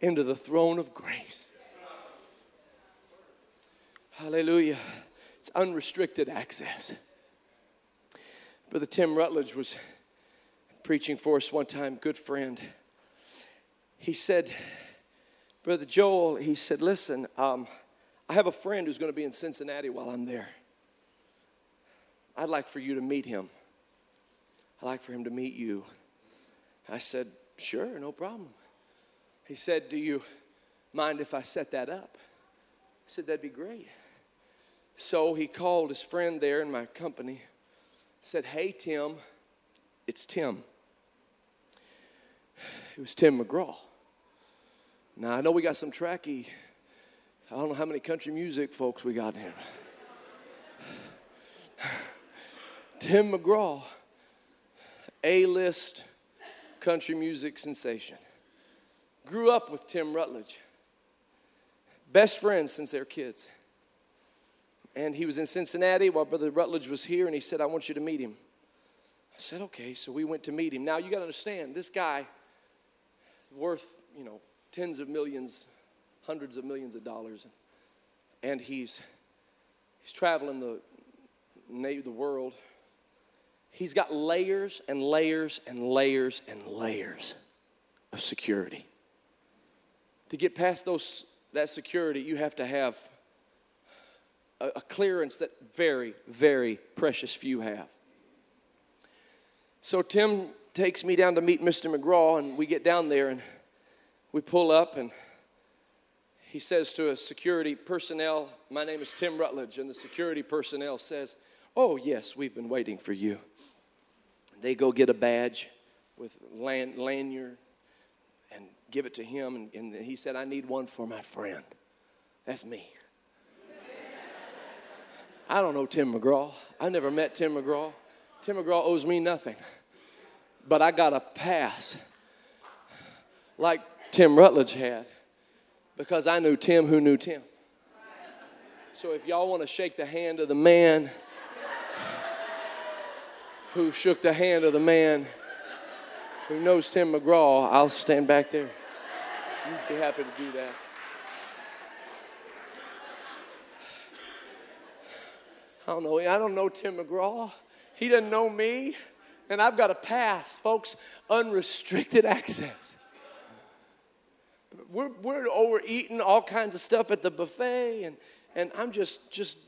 into the throne of grace. Hallelujah. It's unrestricted access. Brother Tim Rutledge was preaching for us one time, good friend. He said, Brother Joel, he said, Listen, um, I have a friend who's going to be in Cincinnati while I'm there. I'd like for you to meet him. I'd like for him to meet you. I said, Sure, no problem. He said, Do you mind if I set that up? I said, That'd be great. So he called his friend there in my company, said, Hey, Tim, it's Tim. It was Tim McGraw. Now, I know we got some Trekkie, I don't know how many country music folks we got here. [sighs] Tim McGraw, A list country music sensation. Grew up with Tim Rutledge. Best friends since they were kids. And he was in Cincinnati while Brother Rutledge was here, and he said, I want you to meet him. I said, okay. So we went to meet him. Now, you got to understand, this guy, worth, you know, tens of millions, hundreds of millions of dollars. And he's, he's traveling the, the world. He's got layers and layers and layers and layers of security. To get past those, that security, you have to have a, a clearance that very, very precious few have. So Tim takes me down to meet Mr. McGraw, and we get down there, and we pull up and he says to a security personnel, My name is Tim Rutledge. And the security personnel says, Oh, yes, we've been waiting for you. They go get a badge with land, lanyard and give it to him. And, and he said, I need one for my friend. That's me. I don't know Tim McGraw. I never met Tim McGraw. Tim McGraw owes me nothing. But I got a pass. Like Tim Rutledge had because I knew Tim who knew Tim. So if y'all want to shake the hand of the man who shook the hand of the man who knows Tim McGraw, I'll stand back there. You'd be happy to do that. I don't know. I don't know Tim McGraw. He doesn't know me. And I've got a pass, folks, unrestricted access we're, we're overeating all kinds of stuff at the buffet, and, and I'm just, just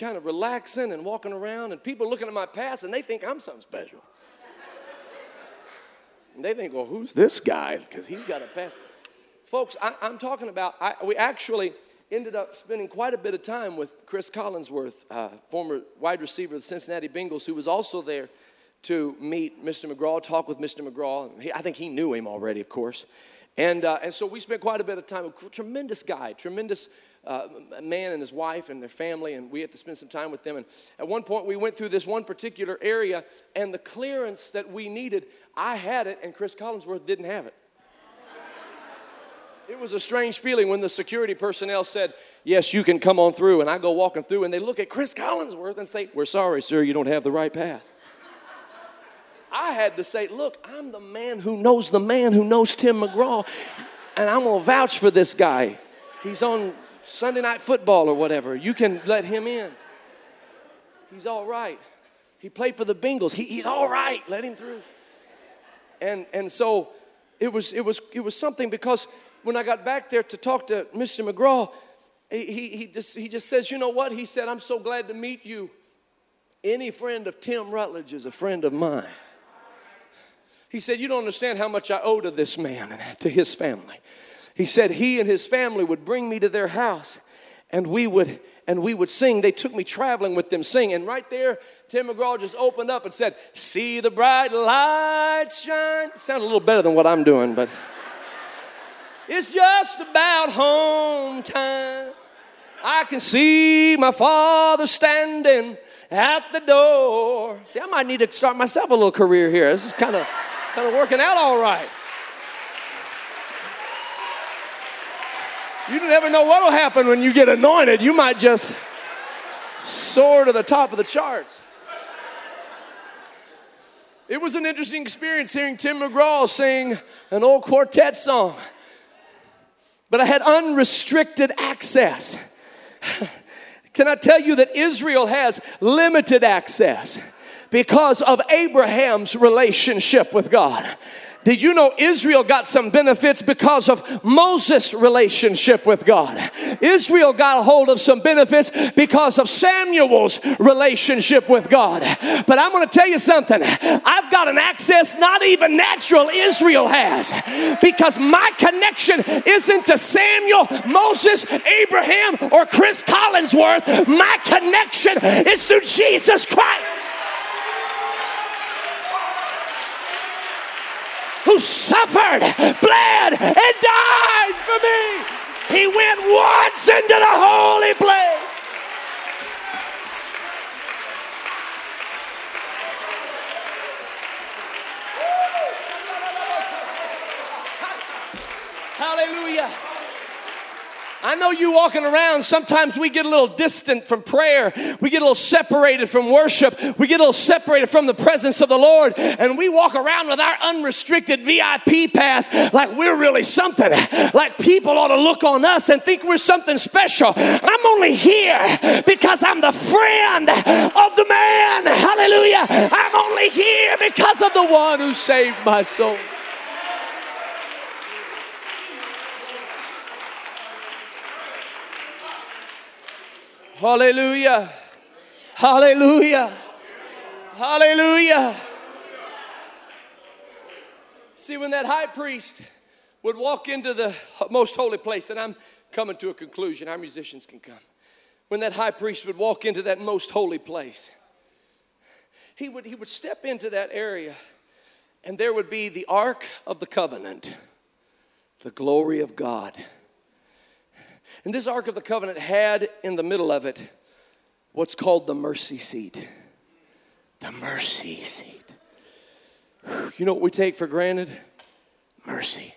kind of relaxing and walking around, and people looking at my past and they think I'm something special. and they think, well, who's this guy? Because he's got a past. Folks, I, am talking about, I, we actually ended up spending quite a bit of time with Chris Collinsworth, uh, former wide receiver of the Cincinnati Bengals, who was also there to meet Mr. McGraw, talk with Mr. McGraw. He, I think he knew him already, of course. And, uh, and so we spent quite a bit of time. A tremendous guy, tremendous uh, man and his wife and their family, and we had to spend some time with them. And at one point, we went through this one particular area, and the clearance that we needed, I had it, and Chris Collinsworth didn't have it. It was a strange feeling when the security personnel said, Yes, you can come on through. And I go walking through, and they look at Chris Collinsworth and say, We're sorry, sir, you don't have the right pass. I had to say, Look, I'm the man who knows the man who knows Tim McGraw, and I'm gonna vouch for this guy. He's on Sunday night football or whatever. You can let him in. He's all right. He played for the Bengals. He, he's all right. Let him through. And, and so it was, it, was, it was something because when I got back there to talk to Mr. McGraw, he, he, just, he just says, You know what? He said, I'm so glad to meet you. Any friend of Tim Rutledge is a friend of mine. He said, You don't understand how much I owe to this man and to his family. He said, He and his family would bring me to their house and we would and we would sing. They took me traveling with them singing. And right there tim mcgraw just opened up and said see the bright lights shine. Sound a little better than what i'm doing but [laughs] it's just about home time. I can see my father standing at the door. See i might need to start myself a little career here. This is kind of kind of working out all right You never know what will happen when you get anointed. You might just soar to the top of the charts. It was an interesting experience hearing Tim McGraw sing an old quartet song. But I had unrestricted access. [laughs] Can I tell you that Israel has limited access because of Abraham's relationship with God? Did you know Israel got some benefits because of Moses' relationship with God? Israel got a hold of some benefits because of Samuel's relationship with God. But I'm going to tell you something. I've got an access not even natural Israel has because my connection isn't to Samuel, Moses, Abraham, or Chris Collinsworth. My connection is through Jesus Christ. Who suffered, bled, and died for me. He went once into the holy place. Hallelujah. I know you walking around, sometimes we get a little distant from prayer. We get a little separated from worship. We get a little separated from the presence of the Lord. And we walk around with our unrestricted VIP pass like we're really something. Like people ought to look on us and think we're something special. I'm only here because I'm the friend of the man. Hallelujah. I'm only here because of the one who saved my soul. Hallelujah. Hallelujah. Hallelujah. See, when that high priest would walk into the most holy place, and I'm coming to a conclusion, our musicians can come. When that high priest would walk into that most holy place, he would, he would step into that area, and there would be the Ark of the Covenant, the glory of God. And this Ark of the Covenant had in the middle of it what's called the mercy seat. The mercy seat. You know what we take for granted? Mercy.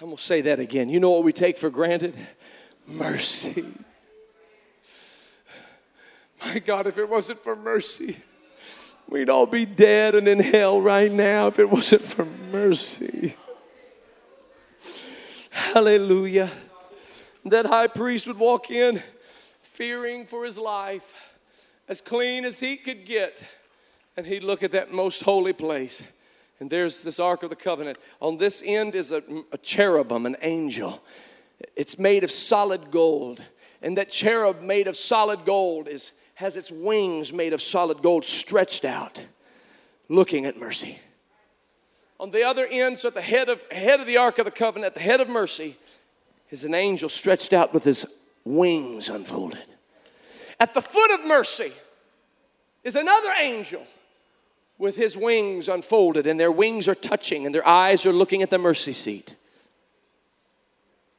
I'm gonna say that again. You know what we take for granted? Mercy. My God, if it wasn't for mercy, we'd all be dead and in hell right now if it wasn't for mercy. Hallelujah. That high priest would walk in fearing for his life, as clean as he could get, and he'd look at that most holy place. And there's this Ark of the Covenant. On this end is a, a cherubim, an angel. It's made of solid gold. And that cherub made of solid gold is, has its wings made of solid gold stretched out, looking at mercy. On the other end, so at the head of, head of the Ark of the Covenant, at the head of mercy, is an angel stretched out with his wings unfolded. At the foot of mercy is another angel with his wings unfolded, and their wings are touching, and their eyes are looking at the mercy seat.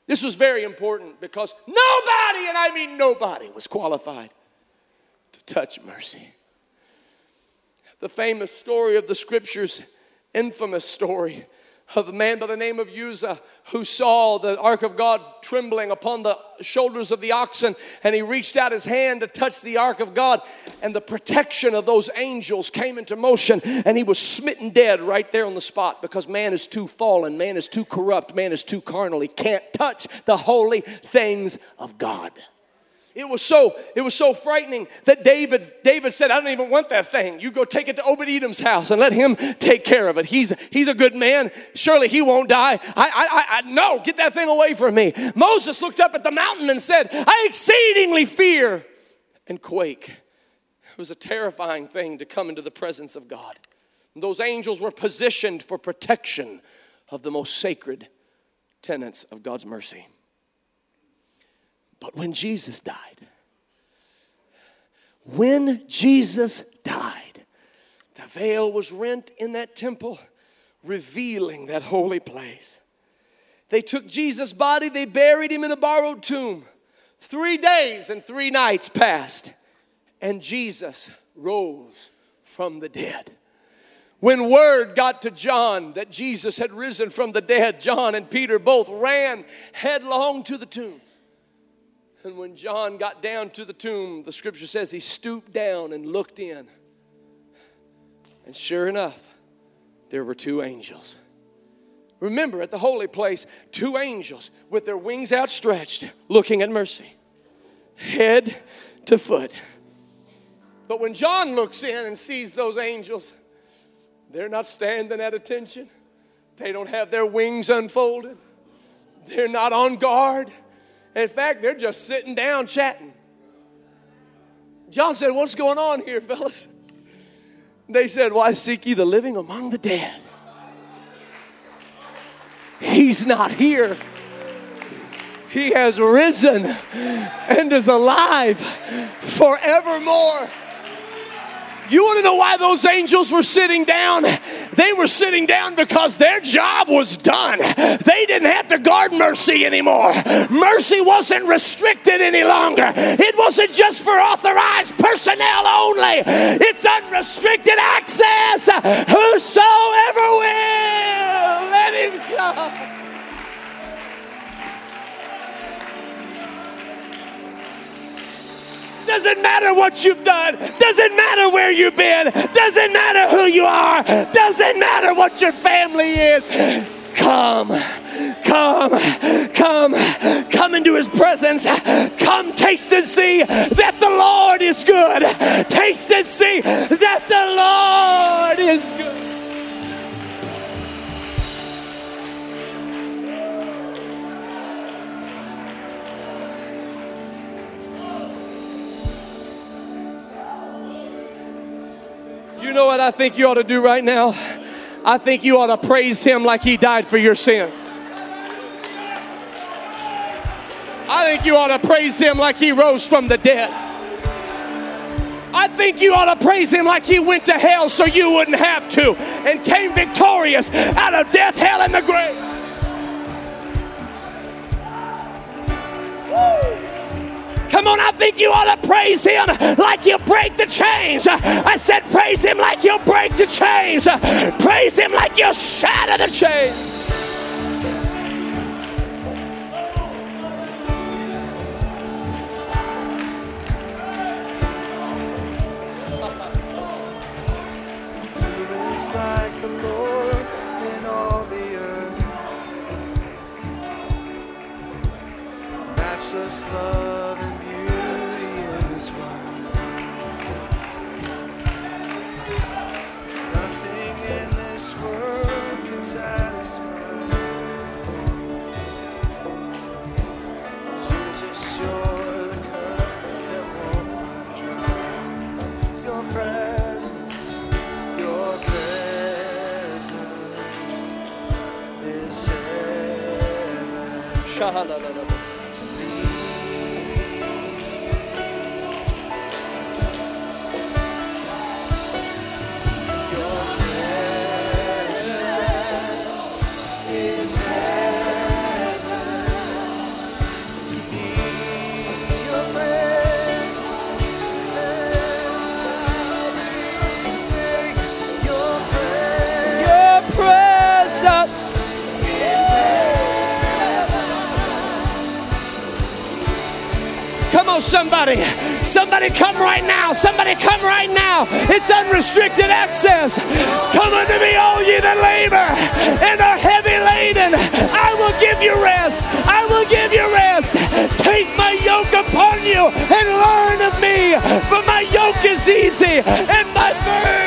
This was very important because nobody, and I mean nobody, was qualified to touch mercy. The famous story of the scriptures infamous story of a man by the name of Uzzah who saw the ark of God trembling upon the shoulders of the oxen and he reached out his hand to touch the ark of God and the protection of those angels came into motion and he was smitten dead right there on the spot because man is too fallen, man is too corrupt, man is too carnal. He can't touch the holy things of God. It was so it was so frightening that David David said, "I don't even want that thing. You go take it to Obed Edom's house and let him take care of it. He's he's a good man. Surely he won't die. I I, I no, get that thing away from me." Moses looked up at the mountain and said, "I exceedingly fear and quake." It was a terrifying thing to come into the presence of God. Those angels were positioned for protection of the most sacred tenets of God's mercy. But when Jesus died, when Jesus died, the veil was rent in that temple, revealing that holy place. They took Jesus' body, they buried him in a borrowed tomb. Three days and three nights passed, and Jesus rose from the dead. When word got to John that Jesus had risen from the dead, John and Peter both ran headlong to the tomb. And when John got down to the tomb, the scripture says he stooped down and looked in. And sure enough, there were two angels. Remember, at the holy place, two angels with their wings outstretched, looking at mercy, head to foot. But when John looks in and sees those angels, they're not standing at attention. They don't have their wings unfolded. They're not on guard. In fact, they're just sitting down chatting. John said, What's going on here, [laughs] fellas? They said, Why seek ye the living among the dead? He's not here. He has risen and is alive forevermore. You want to know why those angels were sitting down? They were sitting down because their job was done. They didn't have to guard mercy anymore. Mercy wasn't restricted any longer. It wasn't just for authorized personnel only, it's unrestricted access. Whosoever will, let him come. Doesn't matter what you've done. Doesn't matter where you've been. Doesn't matter who you are. Doesn't matter what your family is. Come, come, come, come into his presence. Come taste and see that the Lord is good. Taste and see that the Lord is good. You know what I think you ought to do right now? I think you ought to praise him like he died for your sins. I think you ought to praise him like he rose from the dead. I think you ought to praise him like he went to hell so you wouldn't have to and came victorious out of death, hell, and the grave. Woo. Come on, I think you ought to praise him like you break the chains. I said, praise him like you break the chains. Praise him like you shatter the chains. Your presence Somebody come right now. Somebody come right now. It's unrestricted access. Come unto me, all ye that labor and are heavy laden. I will give you rest. I will give you rest. Take my yoke upon you and learn of me, for my yoke is easy and my burden